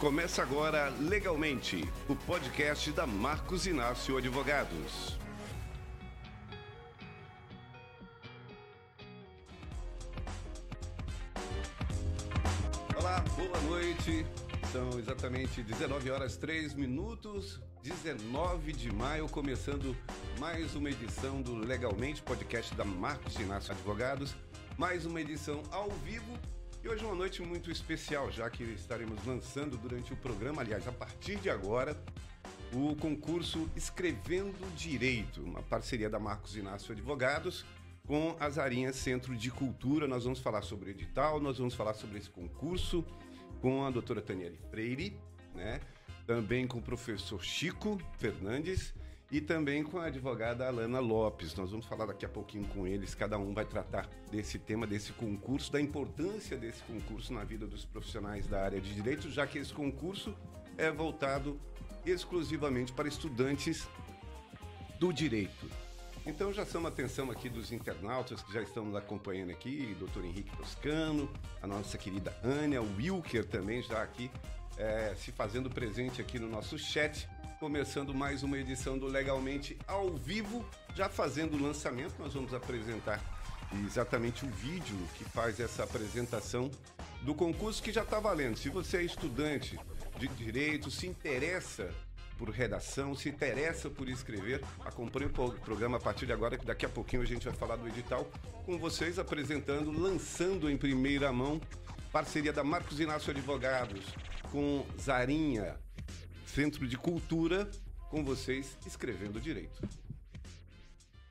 Começa agora Legalmente, o podcast da Marcos Inácio Advogados. Olá, boa noite. São exatamente 19 horas 3 minutos, 19 de maio, começando mais uma edição do Legalmente, podcast da Marcos Inácio Advogados. Mais uma edição ao vivo e hoje é uma noite muito especial, já que estaremos lançando durante o programa, aliás, a partir de agora, o concurso Escrevendo Direito, uma parceria da Marcos Inácio Advogados com as Arinhas Centro de Cultura. Nós vamos falar sobre o edital, nós vamos falar sobre esse concurso com a doutora Taniele Freire, né? Também com o professor Chico Fernandes e também com a advogada Alana Lopes. Nós vamos falar daqui a pouquinho com eles, cada um vai tratar desse tema, desse concurso, da importância desse concurso na vida dos profissionais da área de direito, já que esse concurso é voltado exclusivamente para estudantes do direito. Então já chama a atenção aqui dos internautas que já estão nos acompanhando aqui, doutor Henrique Toscano, a nossa querida Ania, Wilker também já aqui é, se fazendo presente aqui no nosso chat começando mais uma edição do Legalmente ao vivo, já fazendo o lançamento, nós vamos apresentar exatamente o vídeo que faz essa apresentação do concurso que já está valendo. Se você é estudante de direito, se interessa por redação, se interessa por escrever, acompanhe o programa a partir de agora, que daqui a pouquinho a gente vai falar do edital com vocês, apresentando, lançando em primeira mão, parceria da Marcos Inácio Advogados com Zarinha, Centro de Cultura, com vocês escrevendo direito.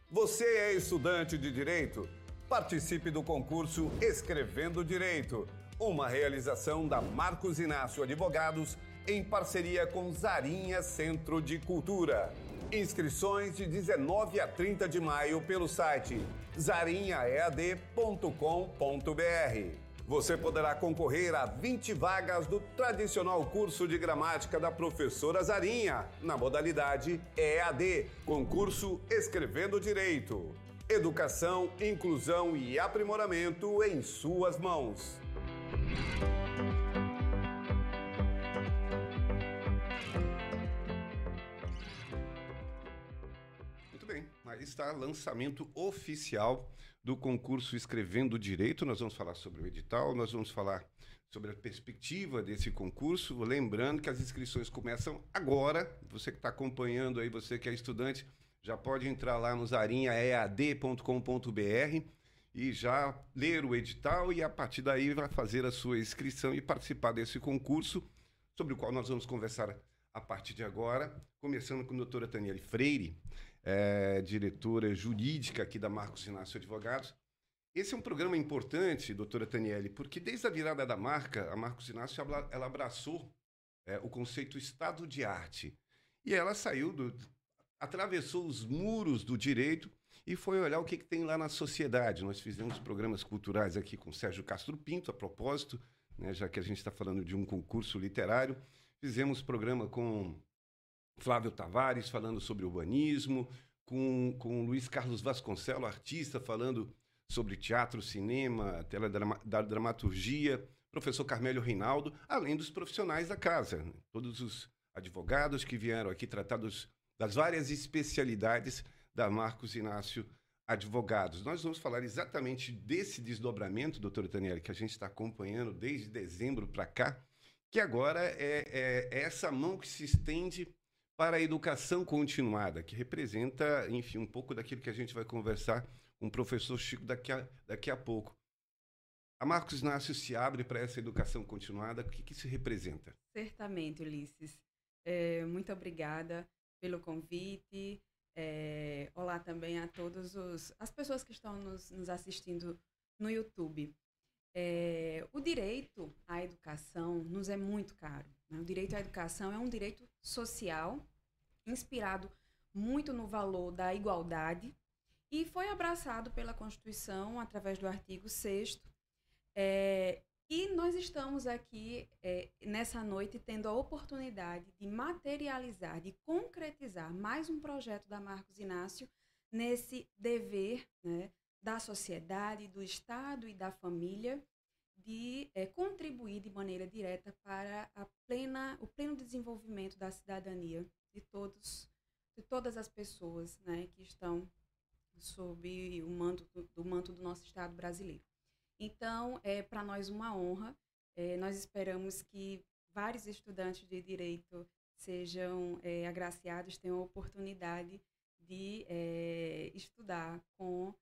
Você é estudante de direito? Participe do concurso Escrevendo Direito, uma realização da Marcos Inácio Advogados em parceria com Zarinha Centro de Cultura. Inscrições de 19 a 30 de maio pelo site zarinhaead.com.br. Você poderá concorrer a 20 vagas do tradicional curso de gramática da professora Zarinha, na modalidade EAD, concurso Escrevendo Direito. Educação, inclusão e aprimoramento em suas mãos. Muito bem, aí está lançamento oficial do concurso Escrevendo Direito. Nós vamos falar sobre o edital, nós vamos falar sobre a perspectiva desse concurso. Lembrando que as inscrições começam agora. Você que está acompanhando aí, você que é estudante, já pode entrar lá no zarinhaead.com.br e já ler o edital e a partir daí vai fazer a sua inscrição e participar desse concurso, sobre o qual nós vamos conversar a partir de agora, começando com a doutora Taniele Freire, é, diretora jurídica aqui da Marcos Inácio Advogados. Esse é um programa importante, doutora Taniele, porque desde a virada da marca, a Marcos Inácio ela abraçou é, o conceito Estado de Arte. E ela saiu do. atravessou os muros do direito e foi olhar o que, que tem lá na sociedade. Nós fizemos programas culturais aqui com Sérgio Castro Pinto, a propósito, né, já que a gente está falando de um concurso literário. Fizemos programa com Flávio Tavares falando sobre urbanismo, com, com Luiz Carlos Vasconcelos, artista, falando sobre teatro, cinema, teledrama, da dramaturgia, professor Carmélio Reinaldo, além dos profissionais da casa, né? todos os advogados que vieram aqui tratar dos, das várias especialidades da Marcos Inácio Advogados. Nós vamos falar exatamente desse desdobramento, doutor Daniel, que a gente está acompanhando desde dezembro para cá, que agora é, é, é essa mão que se estende para a educação continuada, que representa, enfim, um pouco daquilo que a gente vai conversar com o professor Chico daqui a, daqui a pouco. A Marcos Inácio se abre para essa educação continuada, o que, que isso representa? Certamente, Ulisses. É, muito obrigada pelo convite. É, olá também a todas as pessoas que estão nos, nos assistindo no YouTube. É, o direito à educação nos é muito caro. Né? O direito à educação é um direito social, inspirado muito no valor da igualdade, e foi abraçado pela Constituição através do artigo 6. É, e nós estamos aqui é, nessa noite tendo a oportunidade de materializar, de concretizar mais um projeto da Marcos Inácio nesse dever né, da sociedade, do Estado e da família de é, contribuir de maneira direta para a plena, o pleno desenvolvimento da cidadania de todos, de todas as pessoas né, que estão sob o manto do, do manto do nosso Estado brasileiro. Então, é para nós uma honra. É, nós esperamos que vários estudantes de direito sejam é, agraciados, tenham a oportunidade de é, estudar com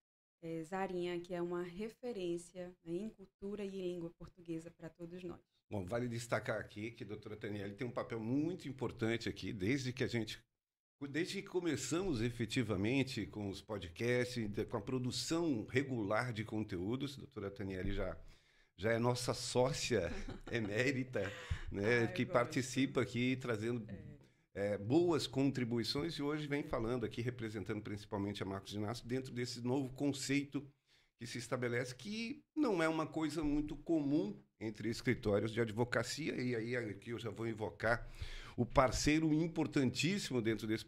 é, Zarinha, que é uma referência né, em cultura e língua portuguesa para todos nós. Bom, vale destacar aqui que a doutora Taniele tem um papel muito importante aqui, desde que a gente Desde que começamos efetivamente com os podcasts, com a produção regular de conteúdos, a doutora Taniele já, já é nossa sócia emérita, né, Ai, que participa aqui trazendo é. É, boas contribuições e hoje vem falando aqui, representando principalmente a Marcos Inácio, dentro desse novo conceito que se estabelece, que não é uma coisa muito comum entre escritórios de advocacia, e aí aqui eu já vou invocar o parceiro importantíssimo dentro desse,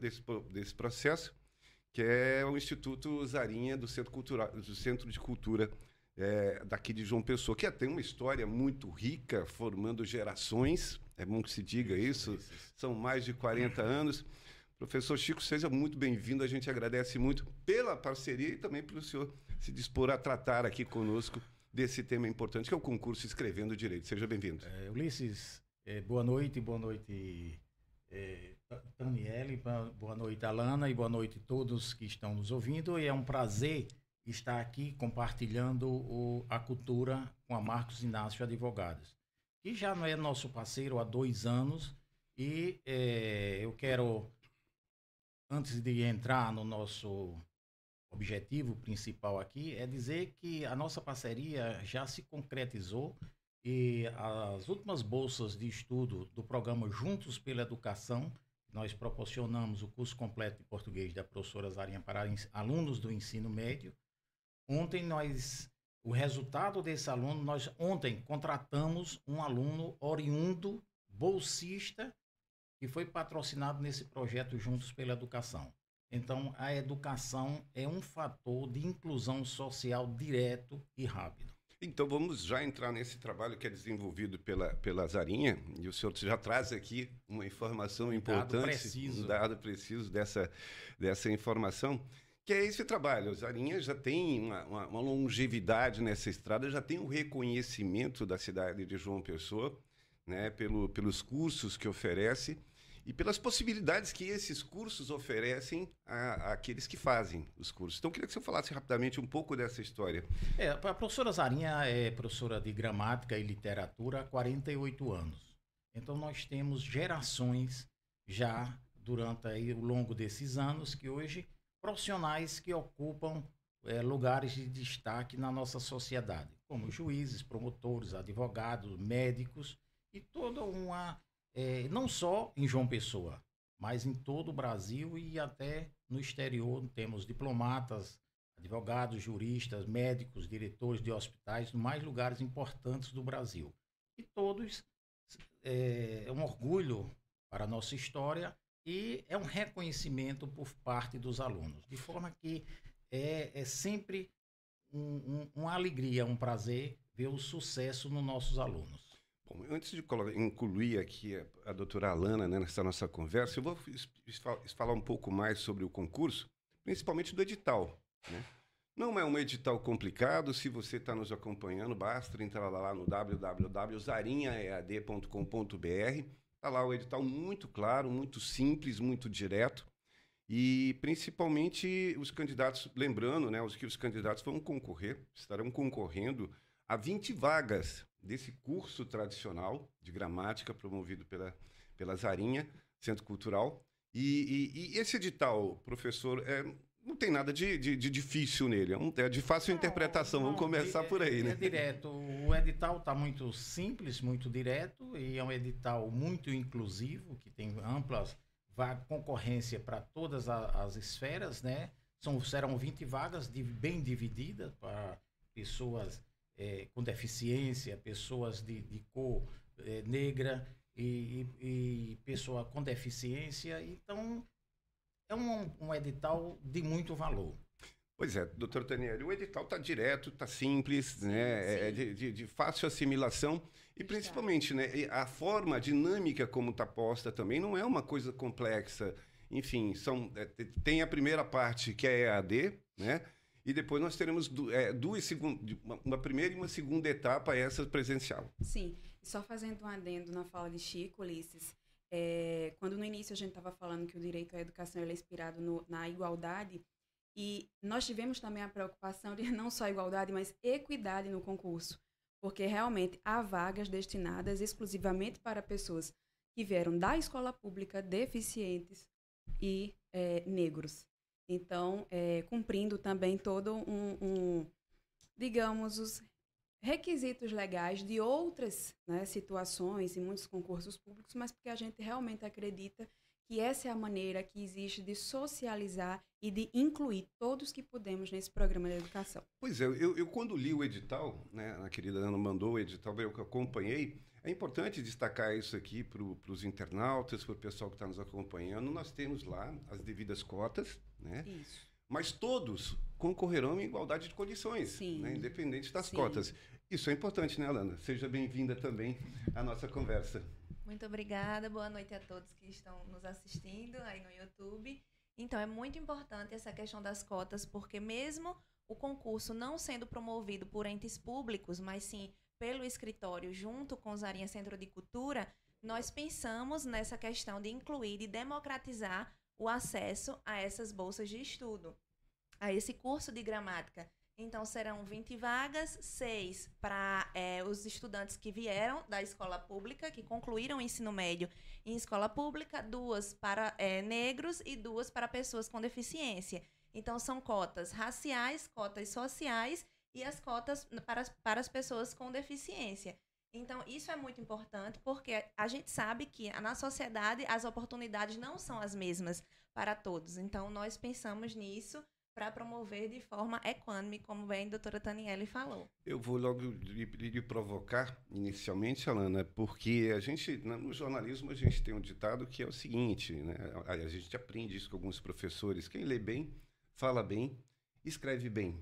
desse, desse processo, que é o Instituto Zarinha do Centro, Cultural, do Centro de Cultura é, daqui de João Pessoa, que tem uma história muito rica, formando gerações, é bom que se diga isso, são mais de 40 anos. Professor Chico, seja muito bem-vindo, a gente agradece muito pela parceria e também pelo senhor se dispor a tratar aqui conosco desse tema importante, que é o concurso Escrevendo Direito. Seja bem-vindo. É, Ulisses, é, boa noite, boa noite, é, Daniele, boa noite, Alana, e boa noite a todos que estão nos ouvindo. E é um prazer estar aqui compartilhando o, a cultura com a Marcos Inácio Advogados, que já não é nosso parceiro há dois anos. E é, eu quero, antes de entrar no nosso objetivo principal aqui, é dizer que a nossa parceria já se concretizou e as últimas bolsas de estudo do programa Juntos pela Educação, nós proporcionamos o curso completo de português da professora Zarinha para alunos do ensino médio. Ontem nós, o resultado desse aluno, nós ontem contratamos um aluno oriundo, bolsista, que foi patrocinado nesse projeto Juntos pela Educação. Então, a educação é um fator de inclusão social direto e rápido. Então vamos já entrar nesse trabalho que é desenvolvido pela, pela Zarinha, e o senhor já traz aqui uma informação um importante, dado preciso. um dado preciso dessa, dessa informação, que é esse trabalho. A Zarinha já tem uma, uma, uma longevidade nessa estrada, já tem o um reconhecimento da cidade de João Pessoa, né, pelo, pelos cursos que oferece, e pelas possibilidades que esses cursos oferecem àqueles que fazem os cursos. Então, queria que você falasse rapidamente um pouco dessa história. É, a professora Zarinha é professora de gramática e literatura há 48 anos. Então, nós temos gerações já durante aí, o longo desses anos que hoje profissionais que ocupam é, lugares de destaque na nossa sociedade, como juízes, promotores, advogados, médicos e toda uma é, não só em João Pessoa, mas em todo o Brasil e até no exterior. Temos diplomatas, advogados, juristas, médicos, diretores de hospitais, mais lugares importantes do Brasil. E todos é, é um orgulho para a nossa história e é um reconhecimento por parte dos alunos. De forma que é, é sempre um, um, uma alegria, um prazer ver o sucesso nos nossos alunos. Antes de incluir aqui a, a doutora Alana né, nessa nossa conversa, eu vou falar um pouco mais sobre o concurso, principalmente do edital. Né? Não é um edital complicado, se você está nos acompanhando, basta entrar lá no www.zarinhaead.com.br. Está lá o edital muito claro, muito simples, muito direto. E principalmente os candidatos, lembrando, né, os que os candidatos vão concorrer, estarão concorrendo a 20 vagas desse curso tradicional de gramática promovido pela, pela Zarinha, Centro Cultural. E, e, e esse edital, professor, é, não tem nada de, de, de, difícil nele, é, um, é de fácil não, interpretação. Não, Vamos começar é, por aí, é, né? É direto. O edital está muito simples, muito direto, e é um edital muito inclusivo, que tem amplas concorrência para todas as esferas, né? São, serão 20 vagas de, bem divididas para pessoas é, com deficiência, pessoas de, de cor é, negra e, e, e, pessoa com deficiência. Então, é um, um edital de muito valor. Pois é, doutor Daniel, o edital está direto, está simples, sim, né? É de, de, de, fácil assimilação e principalmente, né, a forma, a dinâmica como está posta também não é uma coisa complexa. Enfim, são, é, tem a primeira parte que é EAD, né? E depois nós teremos é, duas uma primeira e uma segunda etapa, essa presencial. Sim, só fazendo um adendo na fala de Chico, Ulisses, é, quando no início a gente estava falando que o direito à educação é inspirado no, na igualdade, e nós tivemos também a preocupação de não só igualdade, mas equidade no concurso, porque realmente há vagas destinadas exclusivamente para pessoas que vieram da escola pública, deficientes e é, negros. Então, é, cumprindo também todo um, um, digamos, os requisitos legais de outras né, situações e muitos concursos públicos, mas porque a gente realmente acredita que essa é a maneira que existe de socializar e de incluir todos que podemos nesse programa de educação. Pois é, eu, eu quando li o edital, né, a querida Ana mandou o edital, eu acompanhei, é importante destacar isso aqui para os internautas, para o pessoal que está nos acompanhando. Nós temos lá as devidas cotas, né? Isso. Mas todos concorrerão em igualdade de condições, né? independente das Sim. cotas. Isso é importante, né, Alana? Seja bem-vinda também à nossa conversa. Muito obrigada, boa noite a todos que estão nos assistindo aí no YouTube. Então, é muito importante essa questão das cotas, porque mesmo o concurso não sendo promovido por entes públicos, mas sim pelo escritório junto com os Arinha Centro de Cultura, nós pensamos nessa questão de incluir e democratizar o acesso a essas bolsas de estudo, a esse curso de gramática então, serão 20 vagas, seis para é, os estudantes que vieram da escola pública, que concluíram o ensino médio em escola pública, duas para é, negros e duas para pessoas com deficiência. Então, são cotas raciais, cotas sociais e as cotas para, para as pessoas com deficiência. Então, isso é muito importante porque a gente sabe que na sociedade as oportunidades não são as mesmas para todos. Então, nós pensamos nisso para promover de forma equânime, como bem a doutora Taniele falou. Eu vou logo lhe, lhe provocar inicialmente, Alana, porque a gente, no jornalismo, a gente tem um ditado que é o seguinte, né? a, a gente aprende isso com alguns professores, quem lê bem, fala bem, escreve bem.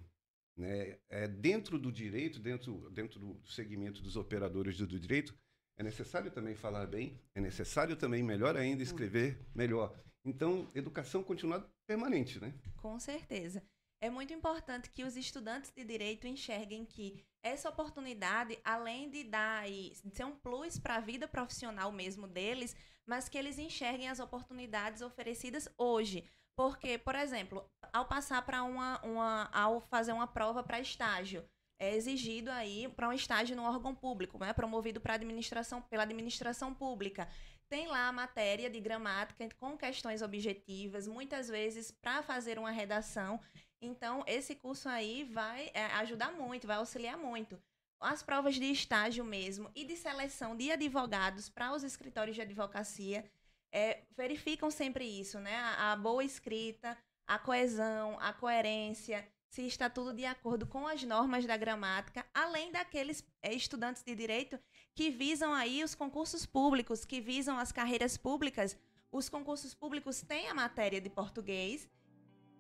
Né? É, dentro do direito, dentro, dentro do segmento dos operadores do, do direito, é necessário também falar bem, é necessário também, melhor ainda, escrever melhor. Então, educação continuada permanente, né? Com certeza. É muito importante que os estudantes de direito enxerguem que essa oportunidade, além de dar e ser um plus para a vida profissional mesmo deles, mas que eles enxerguem as oportunidades oferecidas hoje. Porque, por exemplo, ao passar para uma, uma. ao fazer uma prova para estágio, é exigido aí para um estágio no órgão público, né, promovido para administração, pela administração pública. Tem lá a matéria de gramática com questões objetivas, muitas vezes para fazer uma redação. Então, esse curso aí vai é, ajudar muito, vai auxiliar muito. As provas de estágio mesmo e de seleção de advogados para os escritórios de advocacia é, verificam sempre isso, né? A, a boa escrita, a coesão, a coerência se está tudo de acordo com as normas da gramática, além daqueles eh, estudantes de direito que visam aí os concursos públicos, que visam as carreiras públicas. Os concursos públicos têm a matéria de português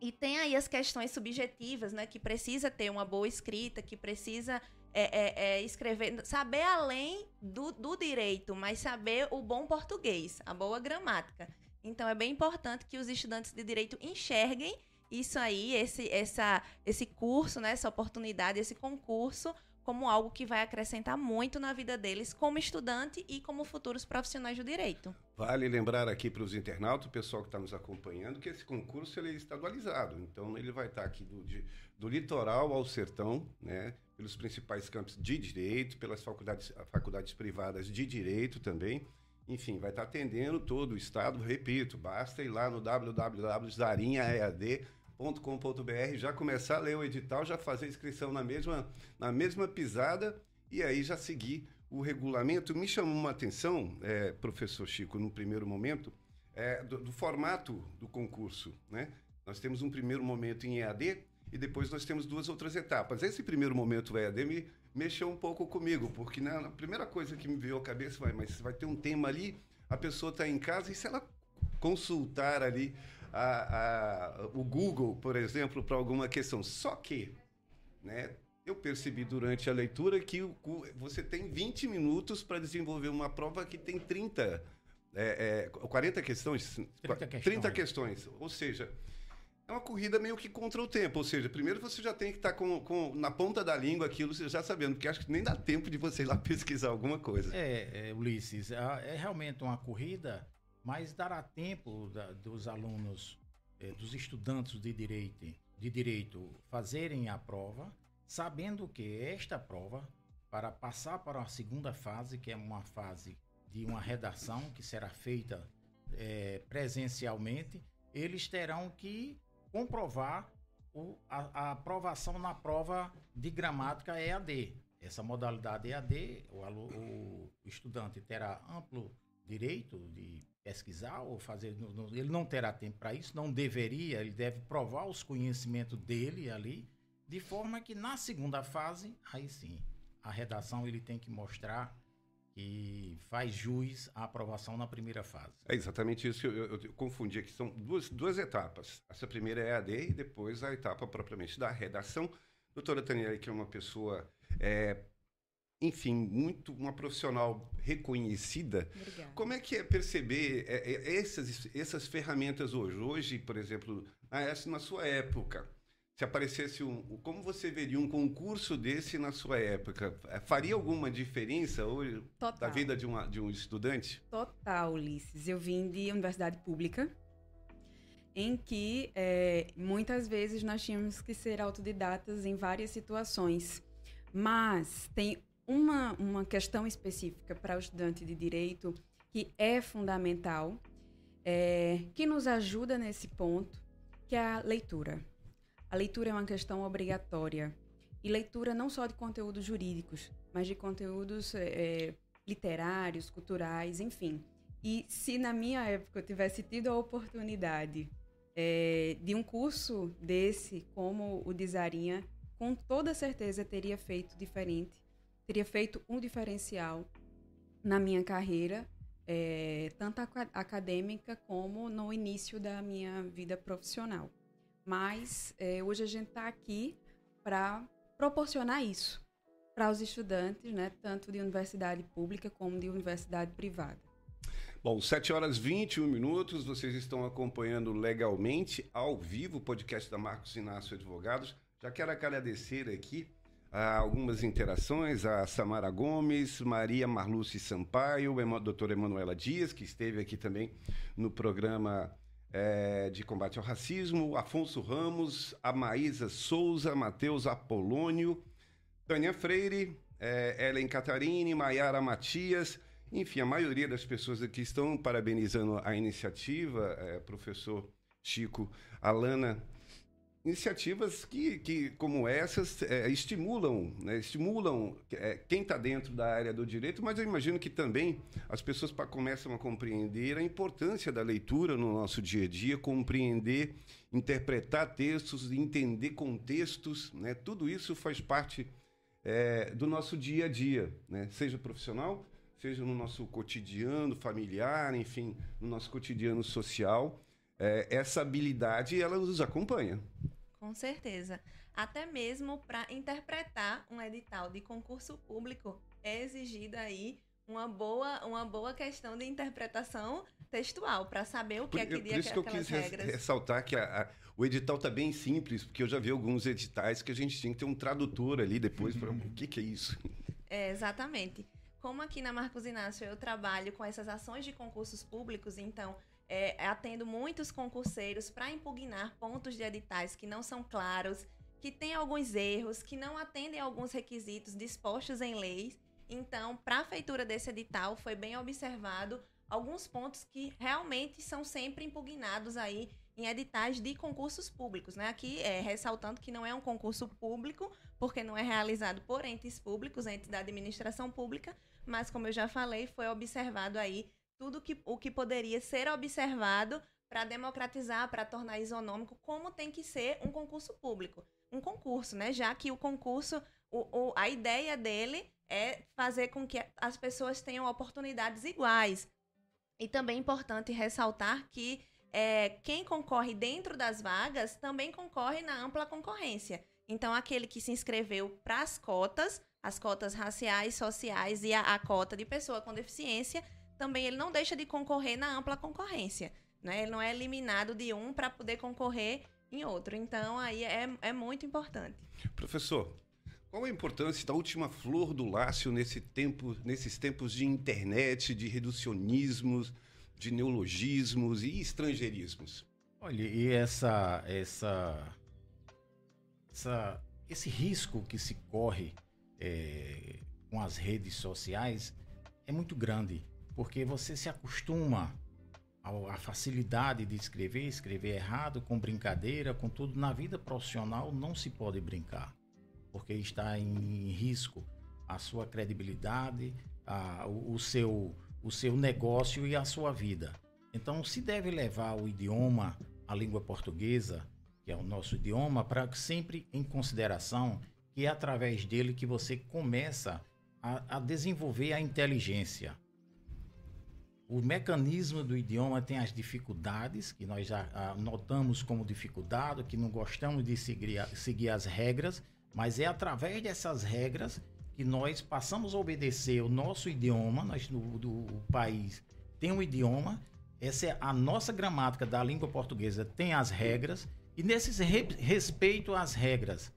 e tem aí as questões subjetivas, né? Que precisa ter uma boa escrita, que precisa é, é, é escrever, saber além do, do direito, mas saber o bom português, a boa gramática. Então é bem importante que os estudantes de direito enxerguem isso aí, esse, essa, esse curso, né, essa oportunidade, esse concurso, como algo que vai acrescentar muito na vida deles como estudante e como futuros profissionais do direito. Vale lembrar aqui para os internautas, o pessoal que está nos acompanhando, que esse concurso ele é estadualizado. Então, ele vai estar tá aqui do, de, do litoral ao sertão, né, pelos principais campos de direito, pelas faculdades, faculdades privadas de direito também. Enfim, vai estar atendendo todo o estado. Repito, basta ir lá no www.zarinhaead.com com.br já começar a ler o edital, já fazer a inscrição na mesma, na mesma pisada e aí já seguir o regulamento. Me chamou uma atenção, é, professor Chico, no primeiro momento, é, do, do, formato do concurso. Né? Nós temos um primeiro momento em EAD e depois nós temos duas outras etapas. Esse primeiro momento EAD me mexeu um pouco comigo, porque né, a primeira coisa que me veio à cabeça vai, mas vai ter um tema ali, a pessoa está em casa e se ela consultar ali a, a, o Google, por exemplo, para alguma questão. Só que, né, eu percebi durante a leitura que o, você tem 20 minutos para desenvolver uma prova que tem 30, é, é, 40 questões, 30 questões. 30 questões. Ou seja, é uma corrida meio que contra o tempo. Ou seja, primeiro você já tem que estar tá com, com, na ponta da língua aquilo, você já sabendo, porque acho que nem dá tempo de você ir lá pesquisar alguma coisa. É, é Ulisses, é, é realmente uma corrida, mas dará tempo da, dos alunos, é, dos estudantes de direito, de direito fazerem a prova sabendo que esta prova, para passar para a segunda fase, que é uma fase de uma redação que será feita é, presencialmente, eles terão que comprovar o, a, a, aprovação na prova de gramática EAD. Essa modalidade EAD, o, o estudante terá amplo direito de pesquisar ou fazer. Ele não terá tempo para isso, não deveria, ele deve provar os conhecimentos dele ali de forma que na segunda fase, aí sim, a redação ele tem que mostrar que faz jus à aprovação na primeira fase. É exatamente isso que eu, eu, eu, confundi aqui. São duas, duas etapas. Essa primeira é a AD e depois a etapa propriamente da redação. Doutora Taniela, que é uma pessoa, é, enfim, muito uma profissional reconhecida. Obrigada. Como é que é perceber é, é, essas, essas ferramentas hoje? Hoje, por exemplo, na, na sua época, se aparecesse um. Como você veria um concurso desse na sua época? É, faria alguma diferença hoje Total. da vida de, uma, de um estudante? Total, Ulisses. Eu vim de universidade pública, em que é, muitas vezes nós tínhamos que ser autodidatas em várias situações. Mas tem uma, uma questão específica para o estudante de direito que é fundamental, é, que nos ajuda nesse ponto, que é a leitura. A leitura é uma questão obrigatória. E leitura não só de conteúdos jurídicos, mas de conteúdos é, literários, culturais, enfim. E se na minha época eu tivesse tido a oportunidade é, de um curso desse, como o de Zarinha, com toda certeza teria feito diferente, teria feito um diferencial na minha carreira, é, tanto acadêmica como no início da minha vida profissional. Mas é, hoje a gente está aqui para proporcionar isso para os estudantes, né, tanto de universidade pública como de universidade privada. Bom, 7 horas 21 minutos, vocês estão acompanhando legalmente, ao vivo, o podcast da Marcos Inácio Advogados. Já quero agradecer aqui a algumas interações, a Samara Gomes, Maria Marluce Sampaio, a doutora Emanuela Dias, que esteve aqui também no programa é, de combate ao racismo, Afonso Ramos, a Maísa Souza, Matheus Apolônio, Tânia Freire, é, Ellen Catarine, Maiara Matias, enfim, a maioria das pessoas aqui estão parabenizando a iniciativa, é, professor Chico, Alana iniciativas que, que como essas é, estimulam, né, estimulam é, quem está dentro da área do direito, mas eu imagino que também as pessoas começam a compreender a importância da leitura no nosso dia a dia, compreender, interpretar textos, entender contextos, né, tudo isso faz parte é, do nosso dia a dia, né, seja profissional, seja no nosso cotidiano familiar, enfim, no nosso cotidiano social é, essa habilidade ela nos acompanha. Com certeza. Até mesmo para interpretar um edital de concurso público é exigida aí uma boa, uma boa questão de interpretação textual para saber o que por, é que diz Por isso que eu quis regras. ressaltar que a, a, o edital está bem simples, porque eu já vi alguns editais que a gente tinha que ter um tradutor ali depois para o que, que é isso. É, exatamente. Como aqui na Marcos Inácio eu trabalho com essas ações de concursos públicos, então é, atendo muitos concurseiros para impugnar pontos de editais que não são claros, que têm alguns erros, que não atendem alguns requisitos dispostos em leis. Então, para a feitura desse edital, foi bem observado alguns pontos que realmente são sempre impugnados aí em editais de concursos públicos, né? Aqui é ressaltando que não é um concurso público, porque não é realizado por entes públicos, entes da administração pública, mas como eu já falei, foi observado aí tudo que, o que poderia ser observado para democratizar, para tornar isonômico, como tem que ser um concurso público. Um concurso, né? Já que o concurso, o, o, a ideia dele é fazer com que as pessoas tenham oportunidades iguais. E também é importante ressaltar que é, quem concorre dentro das vagas também concorre na ampla concorrência. Então, aquele que se inscreveu para as cotas, as cotas raciais, sociais e a, a, cota de pessoa com deficiência, também ele não deixa de concorrer na ampla concorrência. Né? Ele não é eliminado de um para poder concorrer em outro. Então, aí é, é muito importante. Professor, qual a importância da última flor do Lácio nesse tempo, nesses tempos de internet, de reducionismos, de neologismos e estrangeirismos? Olha, e essa, essa, essa, esse risco que se corre é, com as redes sociais é muito grande, porque você se acostuma à facilidade de escrever, escrever errado, com brincadeira, com tudo. Na vida profissional não se pode brincar, porque está em risco a sua credibilidade, a, o, o, seu, o seu negócio e a sua vida. Então, se deve levar o idioma, a língua portuguesa, que é o nosso idioma, para sempre em consideração que é através dele que você começa a, a desenvolver a inteligência. O mecanismo do idioma tem as dificuldades, que nós já ah, notamos como dificuldade, que não gostamos de seguir, seguir as regras, mas é através dessas regras que nós passamos a obedecer o nosso idioma, nós do, do país tem um idioma, essa é a nossa gramática da língua portuguesa tem as regras, e nesse re, respeito às regras,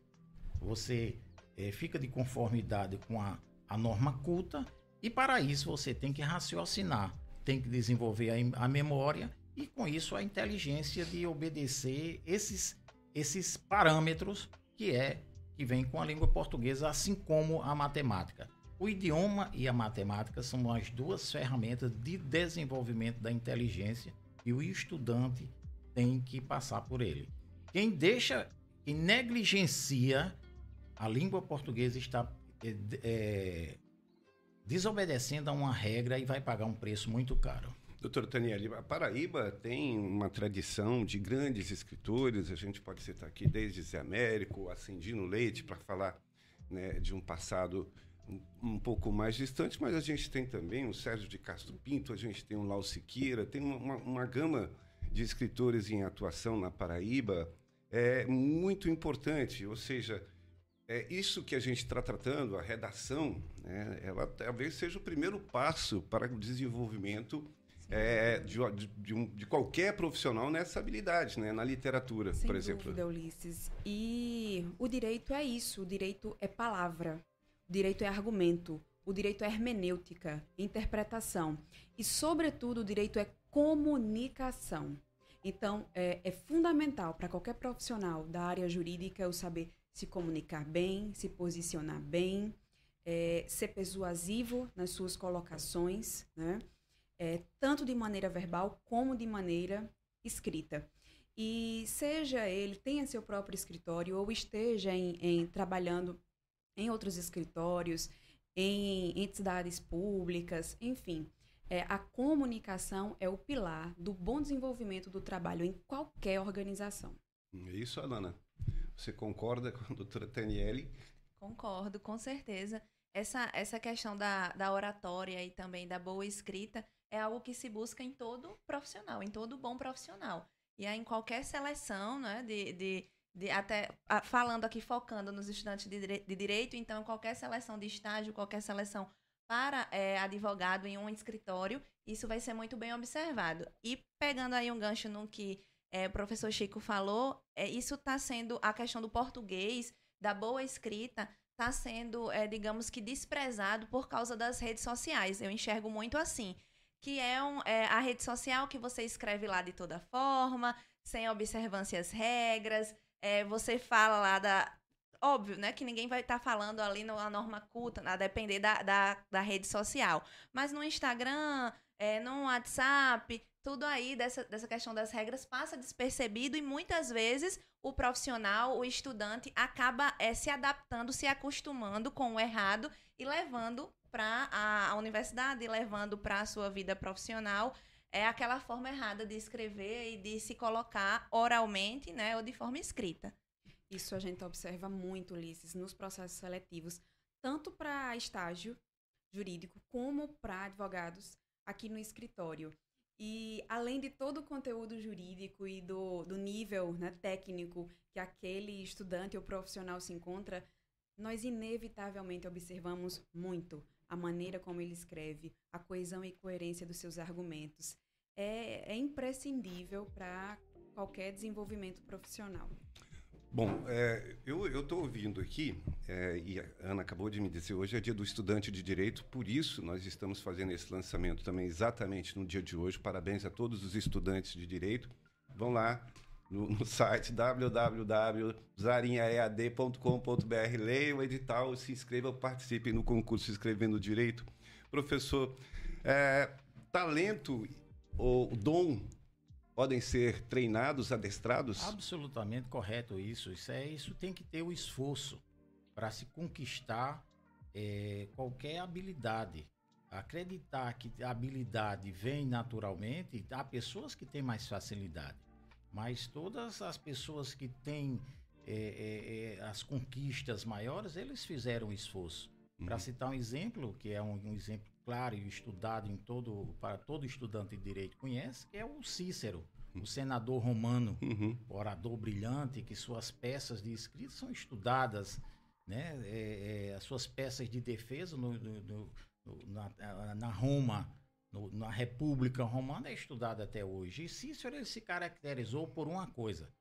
você é, fica de conformidade com a, a norma culta, e para isso você tem que raciocinar tem que desenvolver a, a memória e com isso a inteligência de obedecer esses, esses parâmetros que é que vem com a língua portuguesa, assim como a matemática. O idioma e a matemática são as duas ferramentas de desenvolvimento da inteligência e o estudante tem que passar por ele. Quem deixa, quem negligencia a língua portuguesa está é, desobedecendo a uma regra e vai pagar um preço muito caro. Doutor Taniel, a Paraíba tem uma tradição de grandes escritores, a gente pode citar aqui desde Zé Américo, Acendino Leite, para falar né, de um passado um, pouco mais distante, mas a gente tem também o Sérgio de Castro Pinto, a gente tem o Lau Siqueira, tem uma, uma gama de escritores em atuação na Paraíba é muito importante, ou seja, é isso que a gente está tratando, a redação, né, ela talvez seja o primeiro passo para o desenvolvimento é, de, de, um, de, qualquer profissional nessa habilidade, né, na literatura, Sem por exemplo. Dúvida, Ulisses. E o direito é isso, o direito é palavra, o direito é argumento, o direito é hermenêutica, interpretação e, sobretudo, o direito é comunicação. Então, é, é fundamental para qualquer profissional da área jurídica o saber se comunicar bem, se posicionar bem, é, ser persuasivo nas suas colocações, né? É, tanto de maneira verbal como de maneira escrita. E seja ele tenha seu próprio escritório ou esteja em, em trabalhando em outros escritórios, em entidades públicas, enfim, é, a comunicação é o pilar do bom desenvolvimento do trabalho em qualquer organização. É isso, Alana. Você concorda com a doutora Taniele? Concordo, com certeza. Essa, essa questão da, da oratória e também da boa escrita é algo que se busca em todo profissional, em todo bom profissional. E aí, em qualquer seleção, né, de, de, de até falando aqui, focando nos estudantes de, de direito, então, qualquer seleção de estágio, qualquer seleção para é, advogado em um escritório, isso vai ser muito bem observado. E pegando aí um gancho no que é, o professor Chico falou, é, isso está sendo a questão do português, da boa escrita, está sendo, é, digamos que, desprezado por causa das redes sociais. Eu enxergo muito assim. Que é, um, é a rede social que você escreve lá de toda forma, sem observância às regras. É, você fala lá da. Óbvio, né? Que ninguém vai estar tá falando ali na norma culta, a depender da, da, da rede social. Mas no Instagram, é, no WhatsApp, tudo aí dessa, dessa questão das regras passa despercebido e muitas vezes o profissional, o estudante, acaba é, se adaptando, se acostumando com o errado e levando para a, a, universidade, levando para a sua vida profissional é aquela forma errada de escrever e de se colocar oralmente, né, ou de forma escrita. Isso a gente observa muito, Ulisses, nos processos seletivos, tanto para estágio jurídico como para advogados aqui no escritório. E além de todo o conteúdo jurídico e do, do nível né, técnico que aquele estudante ou profissional se encontra, nós inevitavelmente observamos muito a maneira como ele escreve, a coesão e coerência dos seus argumentos. É, é imprescindível para qualquer desenvolvimento profissional. Bom, é, eu estou ouvindo aqui, é, e a Ana acabou de me dizer, hoje é dia do estudante de direito, por isso nós estamos fazendo esse lançamento também exatamente no dia de hoje. Parabéns a todos os estudantes de direito. Vão lá no, no site www.zarinhaead.com.br, leiam o edital, se inscrevam, participem no concurso Escrevendo Direito. Professor, é, talento ou dom podem ser treinados, adestrados? Absolutamente correto isso. Isso, é, isso tem que ter o esforço para se conquistar é, qualquer habilidade. Acreditar que a habilidade vem naturalmente, há pessoas que têm mais facilidade, mas todas as pessoas que têm é, é, é as conquistas maiores, eles fizeram esforço. Uhum. Para citar um exemplo, que é um, um exemplo claro e estudado em todo para todo estudante de direito conhece, que é o Cícero, o senador romano, uhum. orador brilhante, que suas peças de escrita são estudadas, né? É, é, as suas peças de defesa no, no, no, na, na, Roma, na República Romana é estudada até hoje. E Cícero ele se caracterizou por uma coisa: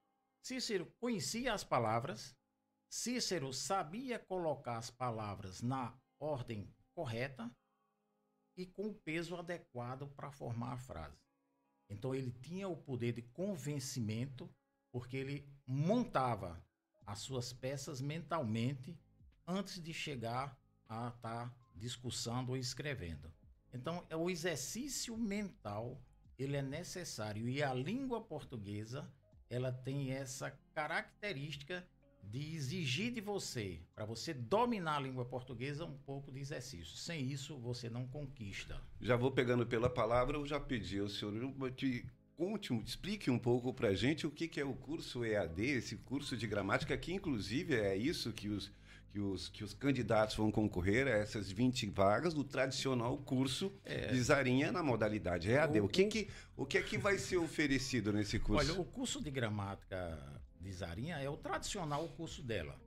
Cícero conhecia as palavras, Cícero sabia colocar as palavras na ordem correta e com o peso adequado para formar a frase. Então ele tinha o poder de convencimento porque ele montava as suas peças mentalmente antes de chegar a estar tá discussando ou escrevendo. Então, é o exercício mental, ele é necessário e a língua portuguesa, ela tem essa característica de exigir de você, para você dominar a língua portuguesa, um pouco de exercício. Sem isso, você não conquista. Já vou pegando pela palavra, eu já pedi ao senhor que conte, explique um pouco para a gente o que, que é o curso EAD, esse curso de gramática, que inclusive é isso que os, que os, que os candidatos vão concorrer a essas 20 vagas do tradicional curso é. de Zarinha na modalidade EAD. O, o, que, que, o que é que vai ser oferecido nesse curso? Olha, o curso de gramática de Zarinha é o tradicional curso dela.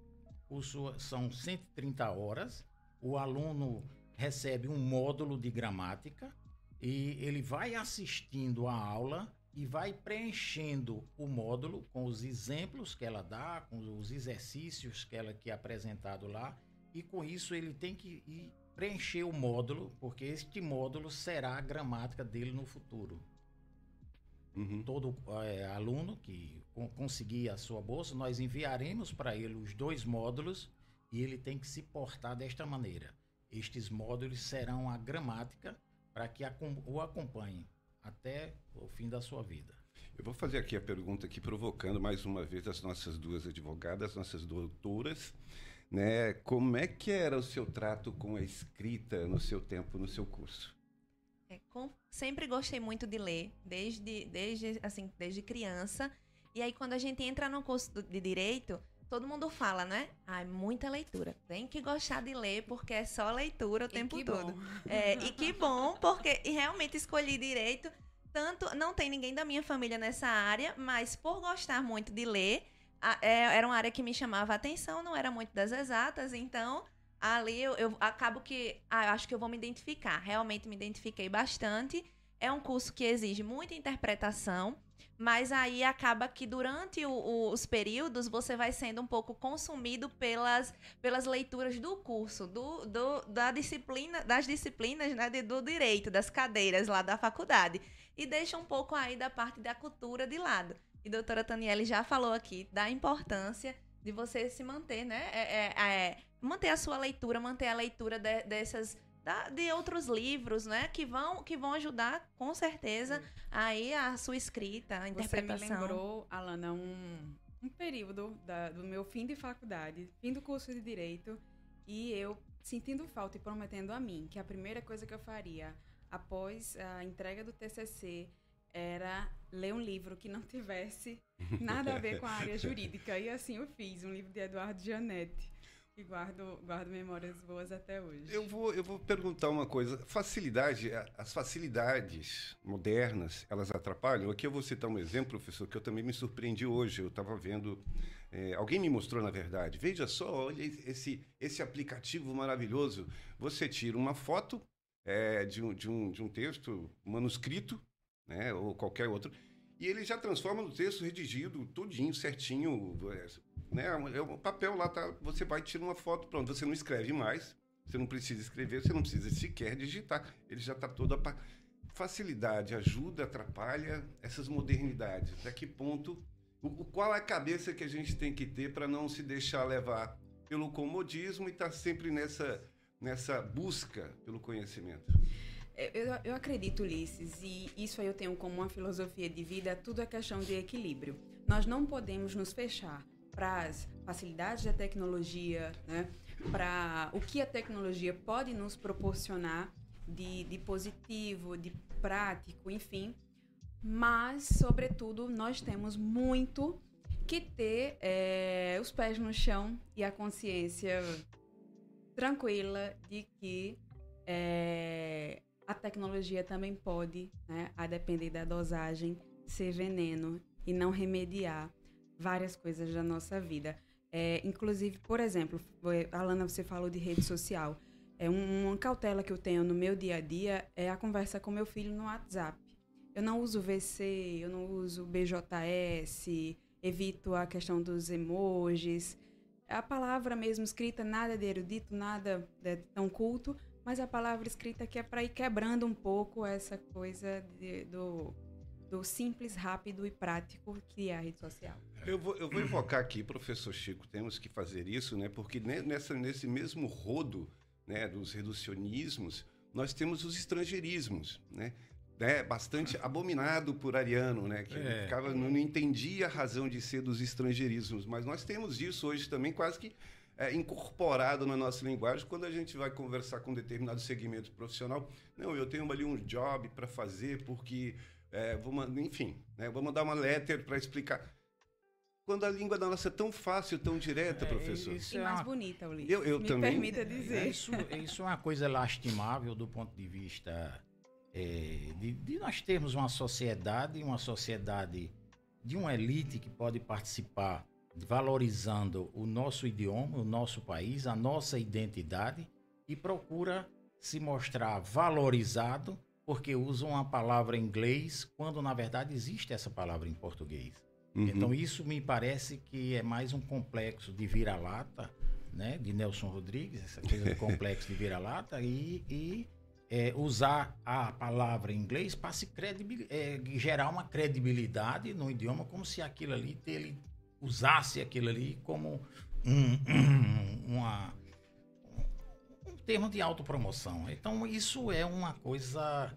Curso são 130 horas, o aluno recebe um módulo de gramática e ele vai assistindo a aula e vai preenchendo o módulo com os exemplos que ela dá, com os exercícios que ela que é apresentado lá, e com isso ele tem que preencher o módulo, porque este módulo será a gramática dele no futuro. Uhum. Todo é, aluno que conseguir a sua bolsa, nós enviaremos para ele os dois módulos e ele tem que se portar desta maneira. Estes módulos serão a gramática para que o acompanhe até o fim da sua vida. Eu vou fazer aqui a pergunta aqui provocando mais uma vez as nossas duas advogadas, nossas doutoras, né? Como é que era o seu trato com a escrita no seu tempo, no seu curso? É, com, sempre gostei muito de ler, desde, desde, assim, desde criança. E aí, quando a gente entra no curso de direito, todo mundo fala, né? Ah, muita leitura. Tem que gostar de ler, porque é só leitura o e tempo todo. É, e que bom, porque e realmente escolhi direito. Tanto, não tem ninguém da minha família nessa área, mas por gostar muito de ler, a, é, era uma área que me chamava a atenção, não era muito das exatas, então ali eu, eu acabo que ah, acho que eu vou me identificar. Realmente me identifiquei bastante. É um curso que exige muita interpretação, mas aí acaba que durante o, o, os períodos você vai sendo um pouco consumido pelas, pelas leituras do curso, do, do, da disciplina, das disciplinas né, do direito, das cadeiras lá da faculdade. E deixa um pouco aí da parte da cultura de lado. E a doutora Taniele já falou aqui da importância de você se manter, né? É, é, é, manter a sua leitura, manter a leitura de, dessas da, de outros livros, né? Que vão, que vão ajudar, com certeza, aí a sua escrita, a interpretação. Você me lembrou, Alana, um, um período da, do meu fim de faculdade, fim do curso de Direito, e eu sentindo falta e prometendo a mim que a primeira coisa que eu faria após a entrega do TCC era ler um livro que não tivesse nada a ver com a área jurídica. E assim eu fiz, um livro de Eduardo Gianetti. E guardo, guardo memórias boas até hoje. Eu vou, eu vou perguntar uma coisa. Facilidade, as facilidades modernas, elas atrapalham? Aqui eu vou citar um exemplo, professor, que eu também me surpreendi hoje. Eu estava vendo, é, alguém me mostrou, na verdade. Veja só, olha esse, esse aplicativo maravilhoso. Você tira uma foto é, de, um, de, um, de um texto manuscrito, né, ou qualquer outro, e ele já transforma no texto redigido, tudinho, certinho, né? É o papel lá, tá, você vai tirar uma foto, pronto, você não escreve mais, você não precisa escrever, você não precisa sequer digitar, ele já está todo a facilidade, ajuda, atrapalha essas modernidades. Até que ponto, o, qual é a cabeça que a gente tem que ter para não se deixar levar pelo comodismo e estar tá sempre nessa nessa busca pelo conhecimento? Eu, eu acredito, Ulisses, e isso aí eu tenho como uma filosofia de vida, tudo é questão de equilíbrio. Nós não podemos nos fechar para as facilidades da tecnologia, né? para o que a tecnologia pode nos proporcionar de, de positivo, de prático, enfim. Mas, sobretudo, nós temos muito que ter é, os pés no chão e a consciência tranquila de que é, a tecnologia também pode, né, a depender da dosagem, ser veneno e não remediar várias coisas da nossa vida. É, inclusive, por exemplo, Alana, você falou de rede social. É um, uma cautela que eu tenho no meu dia a dia é a conversa com meu filho no WhatsApp. Eu não uso VC, eu não uso BJS, evito a questão dos emojis. A palavra mesmo escrita, nada de erudito, nada de tão culto, mas a palavra escrita que é para ir quebrando um pouco essa coisa de, do, do simples, rápido e prático que é a rede social. Eu vou, eu vou invocar aqui, professor Chico, temos que fazer isso, né? Porque nessa, nesse mesmo rodo né, dos reducionismos, nós temos os estrangeirismos, né? né, bastante abominado por Ariano, né, que é. ficava, não, não entendia a razão de ser dos estrangeirismos, mas nós temos isso hoje também quase que é, incorporado na nossa linguagem quando a gente vai conversar com um determinado segmento profissional. Não, eu tenho ali um job para fazer porque, é, vou, enfim, né, vou mandar uma letter para explicar. Quando a língua da nossa é tão fácil, tão direta, é, professor. Isso e é mais uma... bonita, Ulisses. Eu, eu Me também. permita dizer. Isso, isso é uma coisa lastimável do ponto de vista é, de, de, nós termos uma sociedade, uma sociedade de uma elite que pode participar valorizando o nosso idioma, o nosso país, a nossa identidade e procura se mostrar valorizado porque usa uma palavra em inglês quando na verdade existe essa palavra em português. Uhum. Então isso me parece que é mais um complexo de vira-lata, né, de Nelson Rodrigues, essa coisa do complexo de vira-lata e, e é, usar a palavra em inglês para se é, gerar uma credibilidade no idioma como se aquilo ali ele usasse aquilo ali como um, um, uma, um termo de autopromoção. Então, isso é uma coisa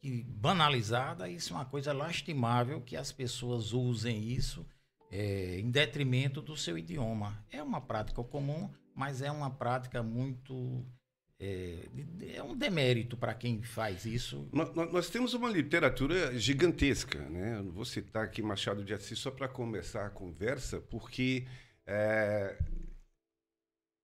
que, banalizada, isso é uma coisa lastimável que as pessoas usem isso é, em detrimento do seu idioma. É uma prática comum, mas é uma prática muito é, é, um demérito para quem faz isso. Nós, nós, temos uma literatura gigantesca, né? Eu não vou citar aqui Machado de Assis só para começar a conversa, porque é,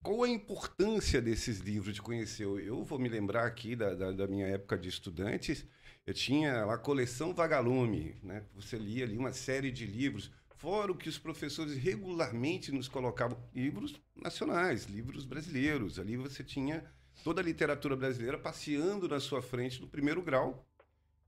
qual a importância desses livros de conhecer? Eu, vou me lembrar aqui da, da, da, minha época de estudantes, eu tinha a coleção Vagalume, né? Você lia ali uma série de livros, fora o que os professores regularmente nos colocavam, livros nacionais, livros brasileiros. Ali você tinha toda a literatura brasileira passeando na sua frente no primeiro grau.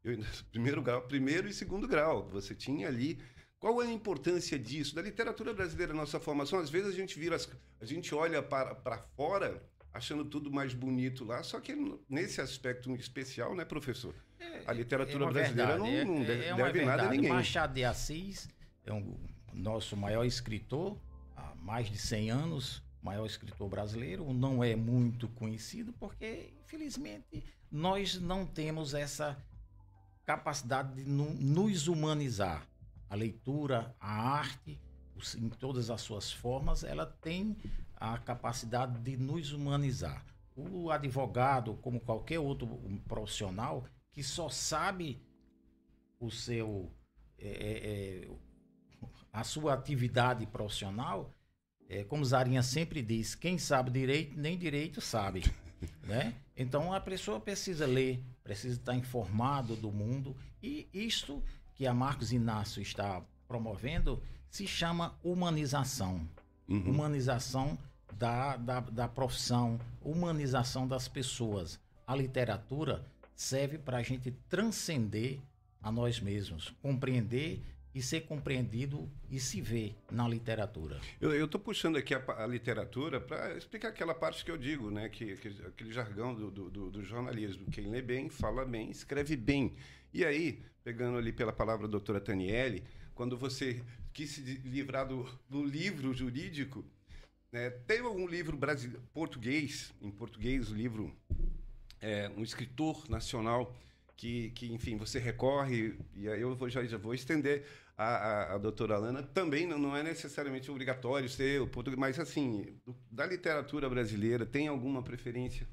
Eu, primeiro grau, primeiro e segundo grau. Você tinha ali. Qual é a importância disso? Da literatura brasileira, nossa formação, às vezes a gente vira, a gente olha para, para fora achando tudo mais bonito lá, só que nesse aspecto especial, né, professor? É, a literatura é brasileira verdade, não, não, deve, é deve nada a ninguém. Machado de Assis é um nosso maior escritor há mais de 100 anos, maior escritor brasileiro, não é muito conhecido porque, infelizmente, nós não temos essa capacidade de nos humanizar. A leitura, a arte, em todas as suas formas, ela tem a capacidade de nos humanizar. O advogado, como qualquer outro profissional, que só sabe o seu é, é, é a sua atividade profissional, é, como Zarinha sempre diz, quem sabe direito, nem direito sabe. né? Então a pessoa precisa ler, precisa estar informado do mundo. E isto que a Marcos Inácio está promovendo se chama humanização. Uhum. Humanização da, da, da profissão, humanização das pessoas. A literatura serve para a gente transcender a nós mesmos, compreender e ser compreendido e se ver na literatura. Eu estou puxando aqui a, a literatura para explicar aquela parte que eu digo, né? Que, que aquele jargão do, do, do, jornalismo. Quem lê bem, fala bem, escreve bem. E aí, pegando ali pela palavra da doutora Taniele, quando você quis se livrar do, do livro jurídico, né, tem algum livro brasileiro, português, em português, o livro, é, um escritor nacional que, que, enfim, você recorre, e aí eu vou, já, já vou estender a, a, a doutora Alana, também não, não, é necessariamente obrigatório ser o português, mas assim, do, da literatura brasileira, tem alguma preferência?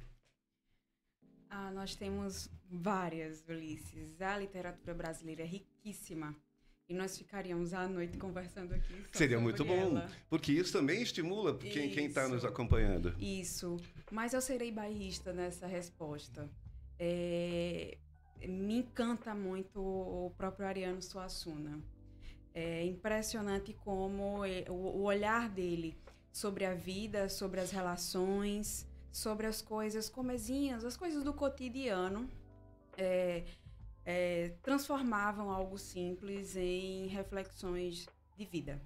Ah, nós temos várias, Ulisses. A literatura brasileira é riquíssima. E nós ficaríamos à noite conversando aqui. Seria muito bom, ela. porque isso também estimula quem está nos acompanhando. Isso. Mas eu serei bairrista nessa resposta. É, me encanta muito o próprio Ariano Suassuna. É impressionante como o olhar dele sobre a vida, sobre as relações, sobre as coisas comezinhas, as coisas do cotidiano. É, é, transformavam algo simples em reflexões de vida.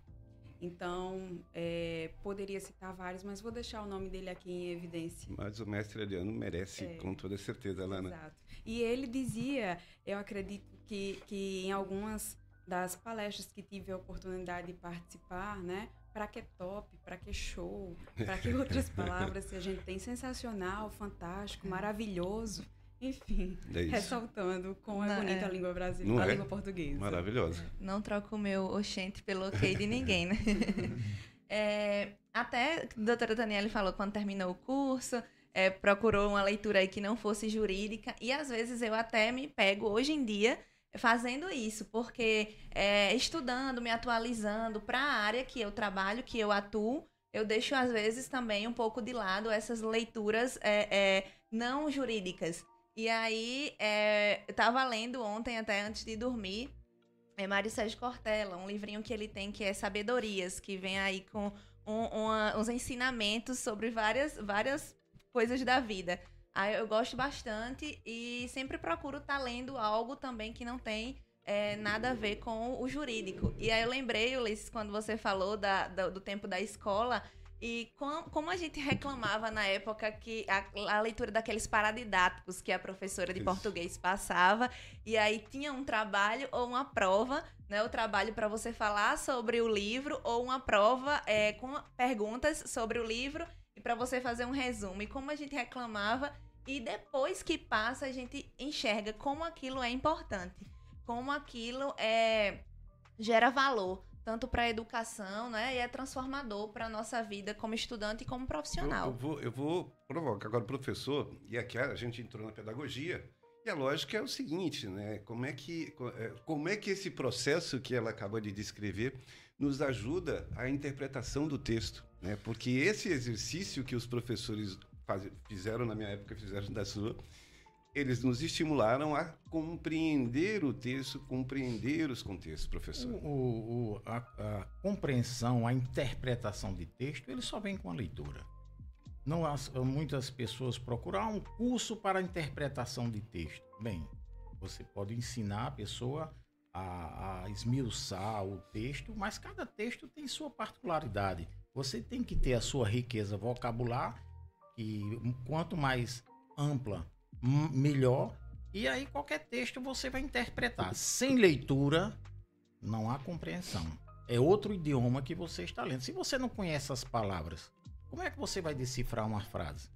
Então, é, poderia citar vários, mas vou deixar o nome dele aqui em evidência. Mas o mestre Adriano merece, é, com toda certeza, Lana. Exato. E ele dizia, eu acredito que, que em algumas das palestras que tive a oportunidade de participar, né? Para que top, para que show, para que outras palavras que a gente tem sensacional, fantástico, maravilhoso. Enfim, é ressaltando como é bonita é. a língua brasileira, a é? língua portuguesa. Maravilhosa. Não troco o meu oxente pelo ok de ninguém, né? é, até a doutora Daniele falou quando terminou o curso, é, procurou uma leitura aí que não fosse jurídica, e às vezes eu até me pego, hoje em dia, fazendo isso, porque é, estudando, me atualizando para a área que eu trabalho, que eu atuo, eu deixo às vezes também um pouco de lado essas leituras é, é, não jurídicas. E aí, é, eu tava lendo ontem, até antes de dormir, é Mário Sérgio Cortella, um livrinho que ele tem que é Sabedorias, que vem aí com um, uma, uns ensinamentos sobre várias, várias coisas da vida. Aí eu gosto bastante e sempre procuro estar tá lendo algo também que não tem é, nada a ver com o jurídico. E aí eu lembrei, Ulisses, quando você falou da, da do tempo da escola, e com, como a gente reclamava na época que a, a, leitura daqueles paradidáticos que a professora de Isso. português passava, e aí tinha um trabalho ou uma prova, né? O trabalho para você falar sobre o livro, ou uma prova é, com perguntas sobre o livro e para você fazer um resumo. E como a gente reclamava, e depois que passa, a gente enxerga como aquilo é importante, como aquilo é, gera valor tanto para a educação, né? E é transformador para a nossa vida como estudante e como profissional. Eu, eu, vou, eu vou provocar agora o professor, e aqui a gente entrou na pedagogia, e a lógica é o seguinte, né? Como é que, é, como é que esse processo que ela acabou de descrever nos ajuda a interpretação do texto, né? Porque esse exercício que os professores faz, fizeram na minha época, fizeram da sua, eles nos estimularam a compreender o texto, compreender os contextos, professor. O, o, a, a, compreensão, a interpretação de texto, ele só vem com a leitura. Não há, muitas pessoas procuram um curso para interpretação de texto. Bem, você pode ensinar a pessoa a, a esmiuçar o texto, mas cada texto tem sua particularidade. Você tem que ter a sua riqueza vocabular e quanto mais ampla melhor. E aí qualquer texto você vai interpretar. Sem leitura, não há compreensão. É outro idioma que você está lendo. Se você não conhece as palavras, como é que você vai decifrar uma frase?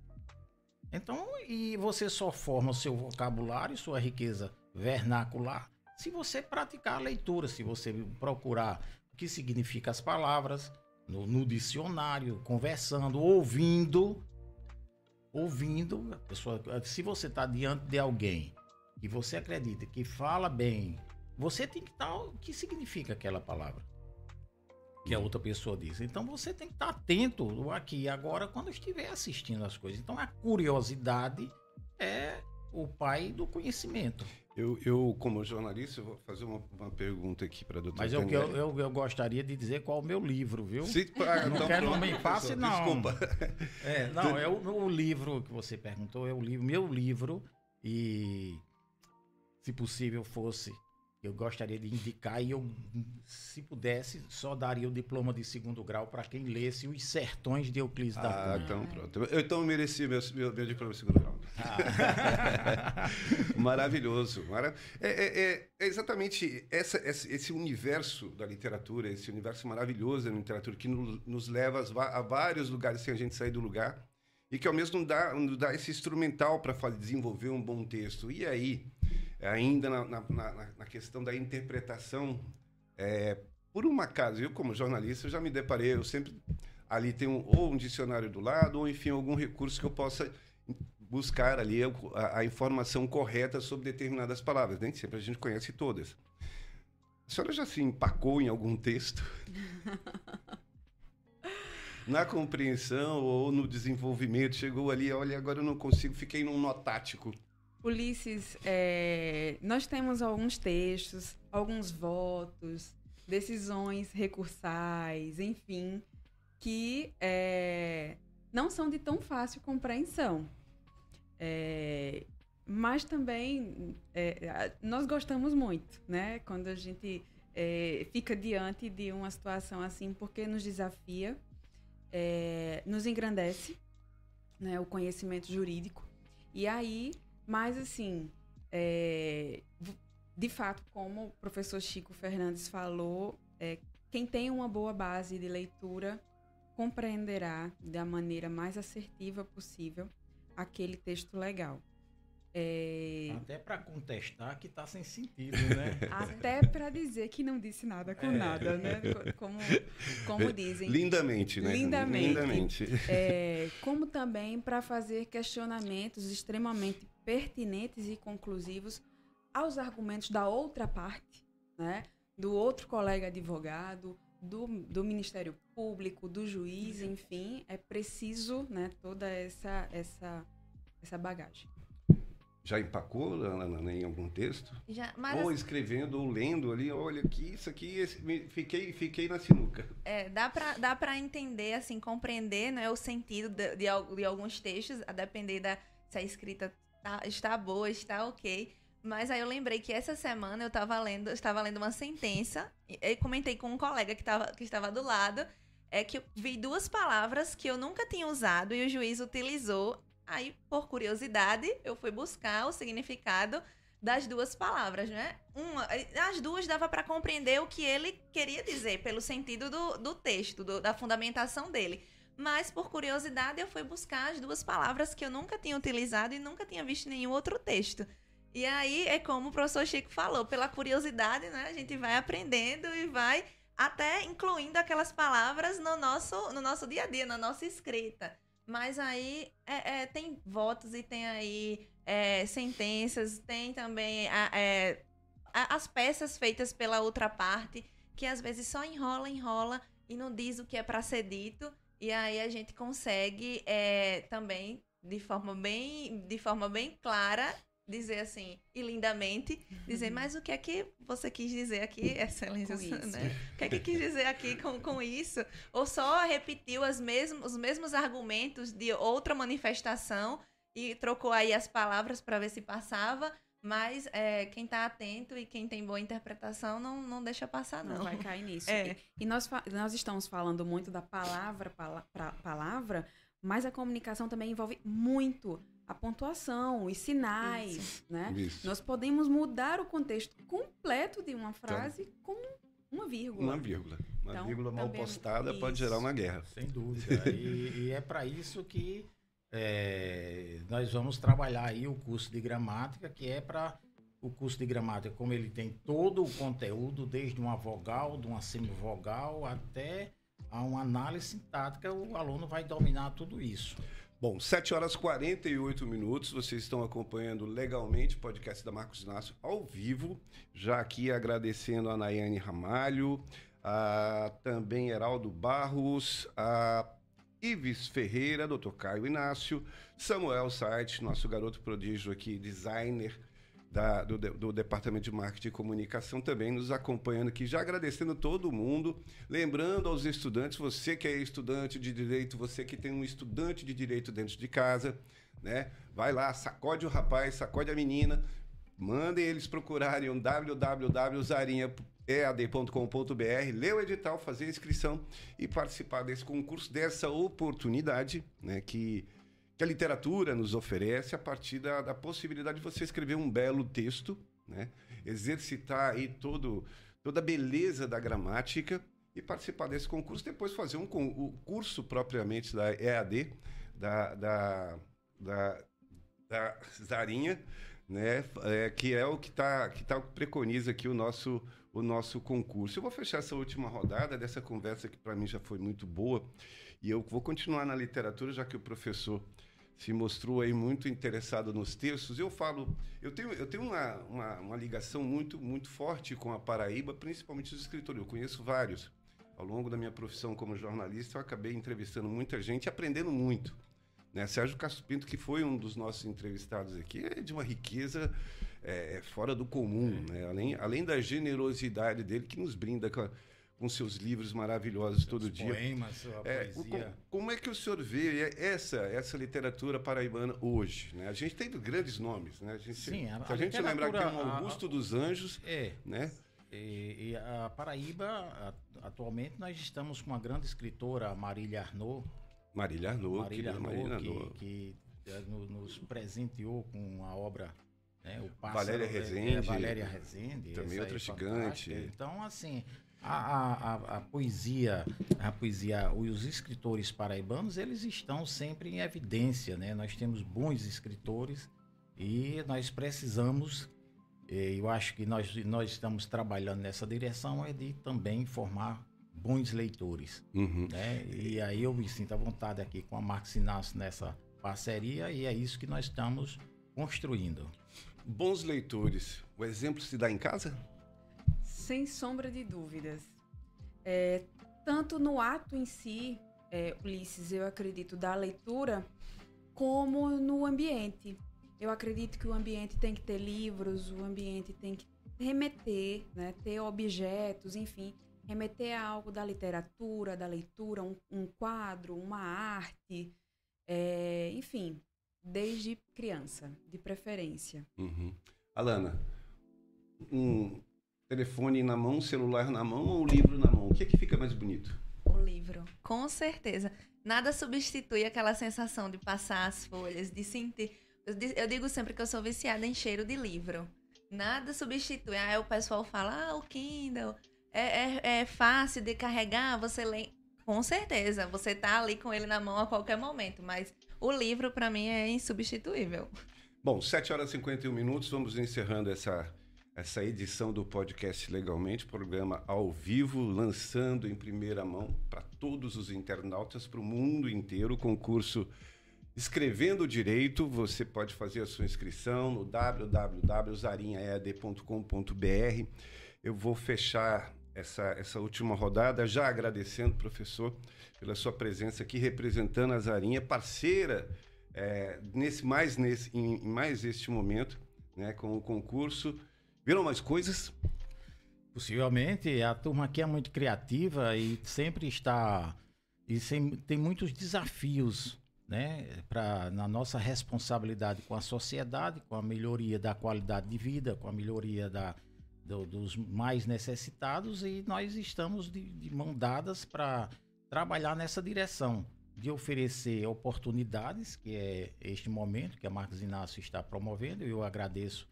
Então, e você só forma o seu vocabulário, sua riqueza vernacular, se você praticar a leitura, se você procurar o que significa as palavras no, no dicionário, conversando, ouvindo, ouvindo a pessoa. Se você está diante de alguém e você acredita que fala bem, você tem que estar. O que significa aquela palavra? que a outra pessoa diz. Então você tem que estar atento aqui e agora quando estiver assistindo as coisas. Então a curiosidade é o pai do conhecimento. Eu, eu como jornalista, vou fazer uma, uma pergunta aqui para a doutora Mas eu, eu, eu, eu, gostaria de dizer qual é o meu livro, viu? Se, não então, quero não me passe, não. Desculpa. É, não, é o, o livro que você perguntou, é o livro, meu livro, e se possível fosse eu gostaria de indicar e eu, se pudesse, só daria o diploma de segundo grau para quem lesse Os Sertões de Euclides ah, da Cunha. Ah, então pronto. Eu, então eu mereci meu, meu, meu diploma de segundo grau. Maravilhoso. Mara... É, é, é, é, exatamente essa, esse universo da literatura, esse universo maravilhoso da literatura que nos, leva a, vários lugares sem a gente sair do lugar e que ao mesmo dá, dá esse instrumental para desenvolver um bom texto. E aí ainda na, na, na, questão da interpretação, é, por um acaso, eu como jornalista eu já me deparei, eu sempre ali tem ou um dicionário do lado, ou enfim, algum recurso que eu possa buscar ali a, a informação correta sobre determinadas palavras. Nem sempre a gente conhece todas. A senhora já se empacou em algum texto? Na compreensão ou no desenvolvimento, chegou ali, olha, agora eu não consigo, fiquei num nó tático. Ulisses, é, nós temos alguns textos, alguns votos, decisões recursais, enfim, que é, não são de tão fácil compreensão. É, mas também é, nós gostamos muito, né? Quando a gente é, fica diante de uma situação assim, porque nos desafia, é, nos engrandece, né? O conhecimento jurídico. E aí mas, assim, é, de fato, como o professor Chico Fernandes falou, é, quem tem uma boa base de leitura compreenderá da maneira mais assertiva possível aquele texto legal. É... Até para contestar que está sem sentido, né? Até para dizer que não disse nada com é. nada, né? Como, como dizem. Lindamente, né? Lindamente. Lindamente. É, como também para fazer questionamentos extremamente pertinentes e conclusivos aos argumentos da outra parte, né? Do outro colega advogado, do, do Ministério Público, do juiz, enfim, é preciso, né, toda essa essa essa bagagem. Já empacou Ana, em algum texto? Já, mas... Ou escrevendo ou lendo ali, olha aqui, isso aqui, esse, fiquei, fiquei na sinuca. É, dá para dá pra entender, assim, compreender né, o sentido de, de, de, alguns textos, a depender da se a escrita tá, está boa, está ok. Mas aí eu lembrei que essa semana eu estava lendo, estava lendo uma sentença e comentei com um colega que, tava, que estava do lado, é que eu vi duas palavras que eu nunca tinha usado e o juiz utilizou Aí, por curiosidade, eu fui buscar o significado das duas palavras, né? Uma, as duas dava para compreender o que ele queria dizer pelo sentido do, do texto, do, da fundamentação dele. Mas por curiosidade eu fui buscar as duas palavras que eu nunca tinha utilizado e nunca tinha visto em nenhum outro texto. E aí é como o professor Chico falou, pela curiosidade, né? A gente vai aprendendo e vai até incluindo aquelas palavras no nosso, no nosso dia a dia, na nossa escrita. Mas aí é, é, tem votos e tem aí é, sentenças, tem também a, é, a, as peças feitas pela outra parte, que às vezes só enrola, enrola e não diz o que é para ser dito. E aí a gente consegue é, também, de forma bem, de forma bem clara, dizer assim, e lindamente, dizer, mas o que é que você quis dizer aqui, excelência, né? O que é que quis dizer aqui com, com isso? Ou só repetiu as mesmos, os mesmos argumentos de outra manifestação e trocou aí as palavras para ver se passava, mas é, quem está atento e quem tem boa interpretação não, não deixa passar, não. Não vai cair nisso. É. E, nós, nós estamos falando muito da palavra para palavra, mas a comunicação também envolve muito a pontuação, os sinais, Isso. né? Isso. Nós podemos mudar o contexto completo de uma frase então, com uma vírgula. Uma vírgula. Uma então, vírgula mal postada isso. pode gerar uma guerra. Sem dúvida. e, e, é para isso que é, nós vamos trabalhar aí o curso de gramática, que é para o curso de gramática, como ele tem todo o conteúdo, desde uma vogal, de uma semivogal, até a uma análise sintática, o aluno vai dominar tudo isso. Bom, 7 horas e 48 minutos, vocês estão acompanhando legalmente o podcast da Marcos Inácio ao vivo. Já aqui agradecendo a Nayane Ramalho, a também Heraldo Barros, a Ives Ferreira, Dr. Caio Inácio, Samuel Site, nosso garoto prodígio aqui, designer da, do, do, Departamento de Marketing e Comunicação, também nos acompanhando aqui, já agradecendo todo mundo. Lembrando aos estudantes, você que é estudante de direito, você que tem um estudante de direito dentro de casa, né? Vai lá, sacode o rapaz, sacode a menina, mandem eles procurarem um www.zarinha.ead.com.br, ler o edital, fazer a inscrição e participar desse concurso, dessa oportunidade, né? Que que a literatura nos oferece a partir da, da possibilidade de você escrever um belo texto, né? exercitar aí todo, toda a beleza da gramática e participar desse concurso, depois fazer um, o curso propriamente da EAD, da, da, da, da Zarinha, né? É, que é o que, tá, que tá, preconiza aqui o nosso, o nosso concurso. Eu vou fechar essa última rodada dessa conversa que para mim já foi muito boa e eu vou continuar na literatura, já que o professor se mostrou aí muito interessado nos textos. Eu falo, eu tenho, eu tenho uma, uma, uma, ligação muito, muito forte com a Paraíba, principalmente os escritores. Eu conheço vários. Ao longo da minha profissão como jornalista, eu acabei entrevistando muita gente e aprendendo muito. Né? Sérgio Castro Pinto, que foi um dos nossos entrevistados aqui, é de uma riqueza é, fora do comum. Né? Além, além da generosidade dele, que nos brinda com a, com seus livros maravilhosos seus todo dia. Poemas, sua é, poesia. Como, como, é que o senhor vê essa, essa literatura paraibana hoje? Né? A gente tem grandes nomes, né? A gente, Sim, a, se a, a gente lembrar que é um Augusto a, dos Anjos, é, né? E, e, a Paraíba, atualmente, nós estamos com uma grande escritora, Marília Arnaud. Marília Arnaud, Marília Arnaud, Marília Arnaud. que, que é, nos presenteou com a obra né, o Pássaro, Valéria é, Rezende. É, Valéria Rezende. Também outra gigante. Então, assim, a, a, a, poesia, a poesia, os escritores paraibanos, eles estão sempre em evidência, né? Nós temos bons escritores e nós precisamos, eh, eu acho que nós, nós estamos trabalhando nessa direção, é de também formar bons leitores, uhum. né? E aí eu me sinto à vontade aqui com a Marcos Inácio nessa parceria e é isso que nós estamos construindo. Bons leitores, o exemplo se dá em casa? Sem sombra de dúvidas. É, tanto no ato em si, é, Ulisses, eu acredito, da leitura, como no ambiente. Eu acredito que o ambiente tem que ter livros, o ambiente tem que remeter, né, ter objetos, enfim, remeter a algo da literatura, da leitura, um, um quadro, uma arte, é, enfim, desde criança, de preferência. Uhum. Alana, um, telefone na mão, celular na mão ou livro na mão? O que é que fica mais bonito? O livro, com certeza. Nada substitui aquela sensação de passar as folhas, de sentir. Eu digo sempre que eu sou viciada em cheiro de livro. Nada substitui. Aí o pessoal fala, ah, o Kindle é, é, é fácil de carregar, você lê. Com certeza, você tá ali com ele na mão a qualquer momento, mas o livro para mim é insubstituível. Bom, 7 horas e 51 minutos, vamos encerrando essa essa edição do podcast Legalmente, programa ao vivo, lançando em primeira mão para todos os internautas, para o mundo inteiro, o concurso Escrevendo Direito. Você pode fazer a sua inscrição no www.zarinhaed.com.br. Eu vou fechar essa, essa última rodada já agradecendo, professor, pela sua presença aqui, representando a Zarinha, parceira é, nesse mais nesse em, mais este momento, né, com o concurso Viram mais coisas? Possivelmente. A turma aqui é muito criativa e sempre está. E sem, tem muitos desafios né, pra, na nossa responsabilidade com a sociedade, com a melhoria da qualidade de vida, com a melhoria da, do, dos mais necessitados, e nós estamos de, de mão dadas para trabalhar nessa direção de oferecer oportunidades, que é este momento que a Marcos Inácio está promovendo. Eu agradeço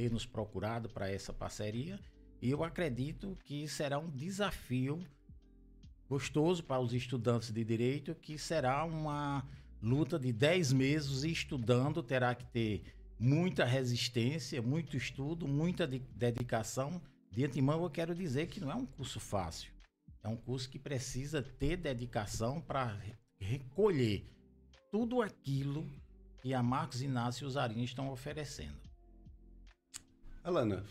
ter nos procurado para essa parceria. E eu acredito que será um desafio gostoso para os estudantes de direito, que será uma luta de 10 meses estudando, terá que ter muita resistência, muito estudo, muita de dedicação. De antemão, eu quero dizer que não é um curso fácil. É um curso que precisa ter dedicação para recolher tudo aquilo que a Marcos Inácio e os Arinhos estão oferecendo. Alana,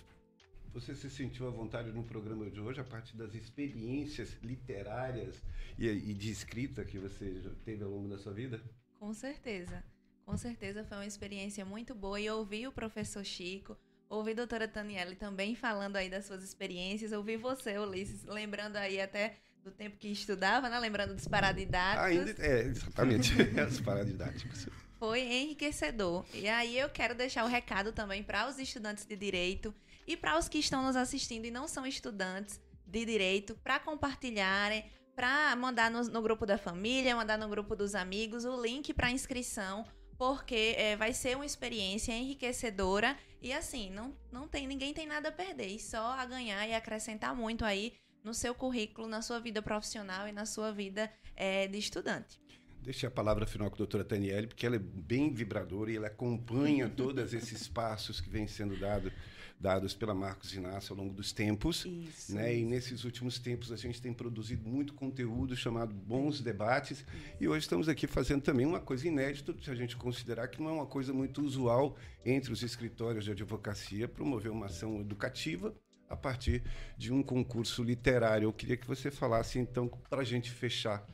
você se sentiu à vontade no programa de hoje a partir das experiências literárias e, e de escrita que você teve ao longo da sua vida? Com certeza. Com certeza foi uma experiência muito boa e ouvir o professor Chico, ouvir a doutora Taniele também falando aí das suas experiências, ouvir você, Ulisses, lembrando aí até do tempo que estudava, né? Lembrando dos paradidáticos. Ainda, é, exatamente, os paradidáticos. Foi enriquecedor. E aí eu quero deixar o um recado também para os estudantes de direito e para os que estão nos assistindo e não são estudantes de direito, para compartilharem, para mandar no, no, grupo da família, mandar no grupo dos amigos o link para inscrição, porque é, vai ser uma experiência enriquecedora e assim, não, não tem ninguém tem nada a perder, só a ganhar e acrescentar muito aí no seu currículo, na sua vida profissional e na sua vida é, de estudante. Deixe a palavra final com a doutora Taniele, porque ela é bem vibradora e ela acompanha todos esses passos que vêm sendo dados dados pela Marcos Inácio ao longo dos tempos. Isso, né? E nesses últimos tempos a gente tem produzido muito conteúdo chamado Bons Debates. E hoje estamos aqui fazendo também uma coisa inédita, se a gente considerar que não é uma coisa muito usual entre os escritórios de advocacia promover uma ação educativa a partir de um concurso literário. Eu queria que você falasse, então, para a gente fechar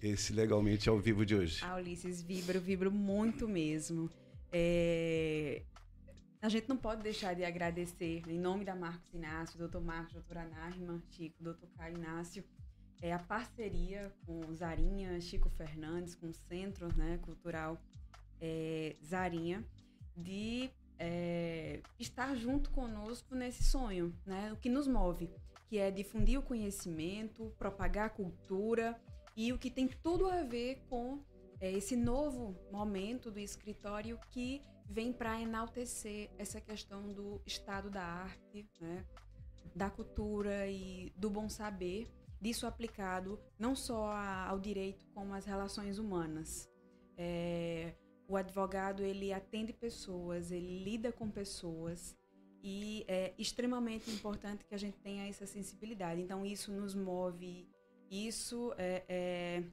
esse Legalmente ao Vivo de hoje. Ah, Ulisses, vibro, vibro muito mesmo. É... A gente não pode deixar de agradecer, em nome da Marcos Inácio, doutor Marcos, doutora Narma, Chico, doutor Caio Inácio, é a parceria com Zarinha, Chico Fernandes, com o Centro né, Cultural é, Zarinha, de é, estar junto conosco nesse sonho, né? O que nos move, que é difundir o conhecimento, propagar a cultura e o que tem tudo a ver com é, esse novo momento do escritório que vem para enaltecer essa questão do estado da arte, né? da cultura e do bom saber, disso aplicado não só ao direito como às relações humanas. É, o advogado ele atende pessoas, ele lida com pessoas e é extremamente importante que a gente tenha essa sensibilidade. Então isso nos move, isso é, é,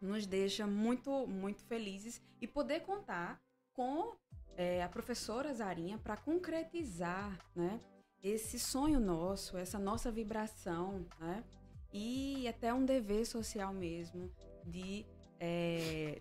nos deixa muito muito felizes e poder contar com é, a professora Zarinha para concretizar, né? Esse sonho nosso, essa nossa vibração, né? E até um dever social mesmo de é,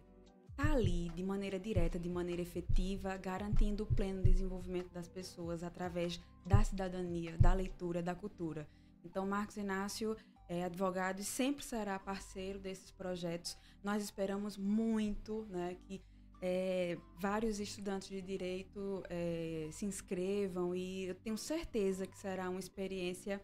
está ali de maneira direta, de maneira efetiva, garantindo o pleno desenvolvimento das pessoas através da cidadania, da leitura, da cultura. Então, Marcos Inácio é advogado e sempre será parceiro desses projetos. Nós esperamos muito né, que é, vários estudantes de direito é, se inscrevam e eu tenho certeza que será uma experiência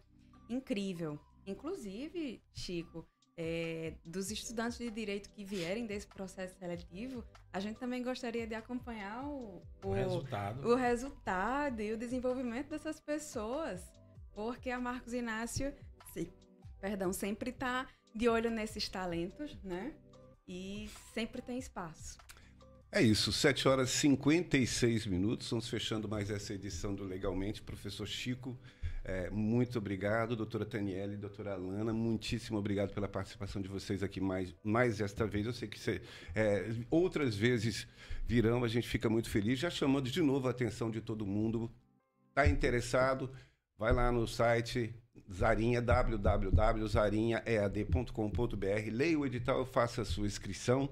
incrível. Inclusive, Chico, é, dos estudantes de direito que vierem desse processo seletivo, a gente também gostaria de acompanhar o, o, o, resultado. o resultado e o desenvolvimento dessas pessoas, porque a Marcos Inácio, sim, perdão, sempre está de olho nesses talentos, né? E sempre tem espaço. É isso, 7 horas e 56 minutos. Vamos fechando mais essa edição do Legalmente. Professor Chico, é, muito obrigado, doutora Taniele, doutora Alana, muitíssimo obrigado pela participação de vocês aqui mais, mais esta vez. Eu sei que cê, é, outras vezes virão, a gente fica muito feliz. Já chamando de novo a atenção de todo mundo. Está interessado? Vai lá no site Zarinha, www.zarinhaead.com.br, leia o edital, faça a sua inscrição.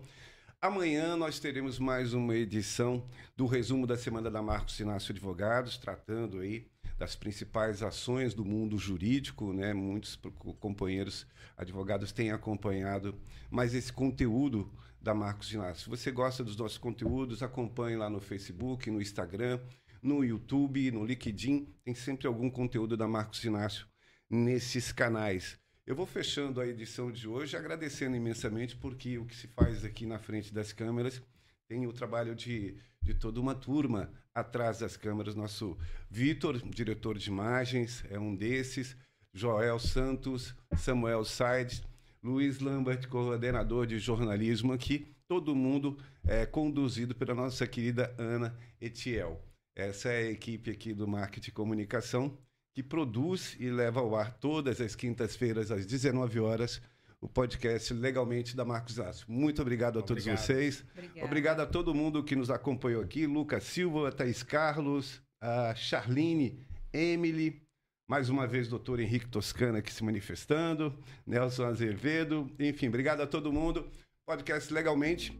Amanhã nós teremos mais uma edição do resumo da Semana da Marcos Inácio Advogados, tratando aí das principais ações do mundo jurídico, né? Muitos companheiros advogados têm acompanhado mais esse conteúdo da Marcos Inácio. Se você gosta dos nossos conteúdos, acompanhe lá no Facebook, no Instagram, no YouTube, no LinkedIn, tem sempre algum conteúdo da Marcos Inácio nesses canais. Eu vou fechando a edição de hoje agradecendo imensamente porque o que se faz aqui na frente das câmeras tem o trabalho de, de toda uma turma atrás das câmeras. Nosso Vitor, diretor de imagens, é um desses. Joel Santos, Samuel Saides, Luiz Lambert, coordenador de jornalismo aqui. Todo mundo é conduzido pela nossa querida Ana Etiel. Essa é a equipe aqui do Marketing e Comunicação que produz e leva ao ar todas as quintas-feiras às 19 horas o podcast Legalmente da Marcos Aço. Muito obrigado a todos vocês. Obrigada. Obrigado a todo mundo que nos acompanhou aqui. Lucas Silva, Thaís Carlos, a Charline, Emily, Mais uma vez, doutor Henrique Toscana aqui se manifestando, Nelson Azevedo, enfim, obrigado a todo mundo. Podcast Legalmente,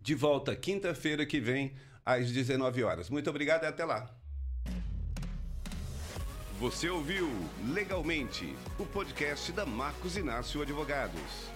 de volta quinta-feira que vem, às 19 horas. Muito obrigado e até lá. Você ouviu Legalmente, o podcast da Marcos Inácio Advogados.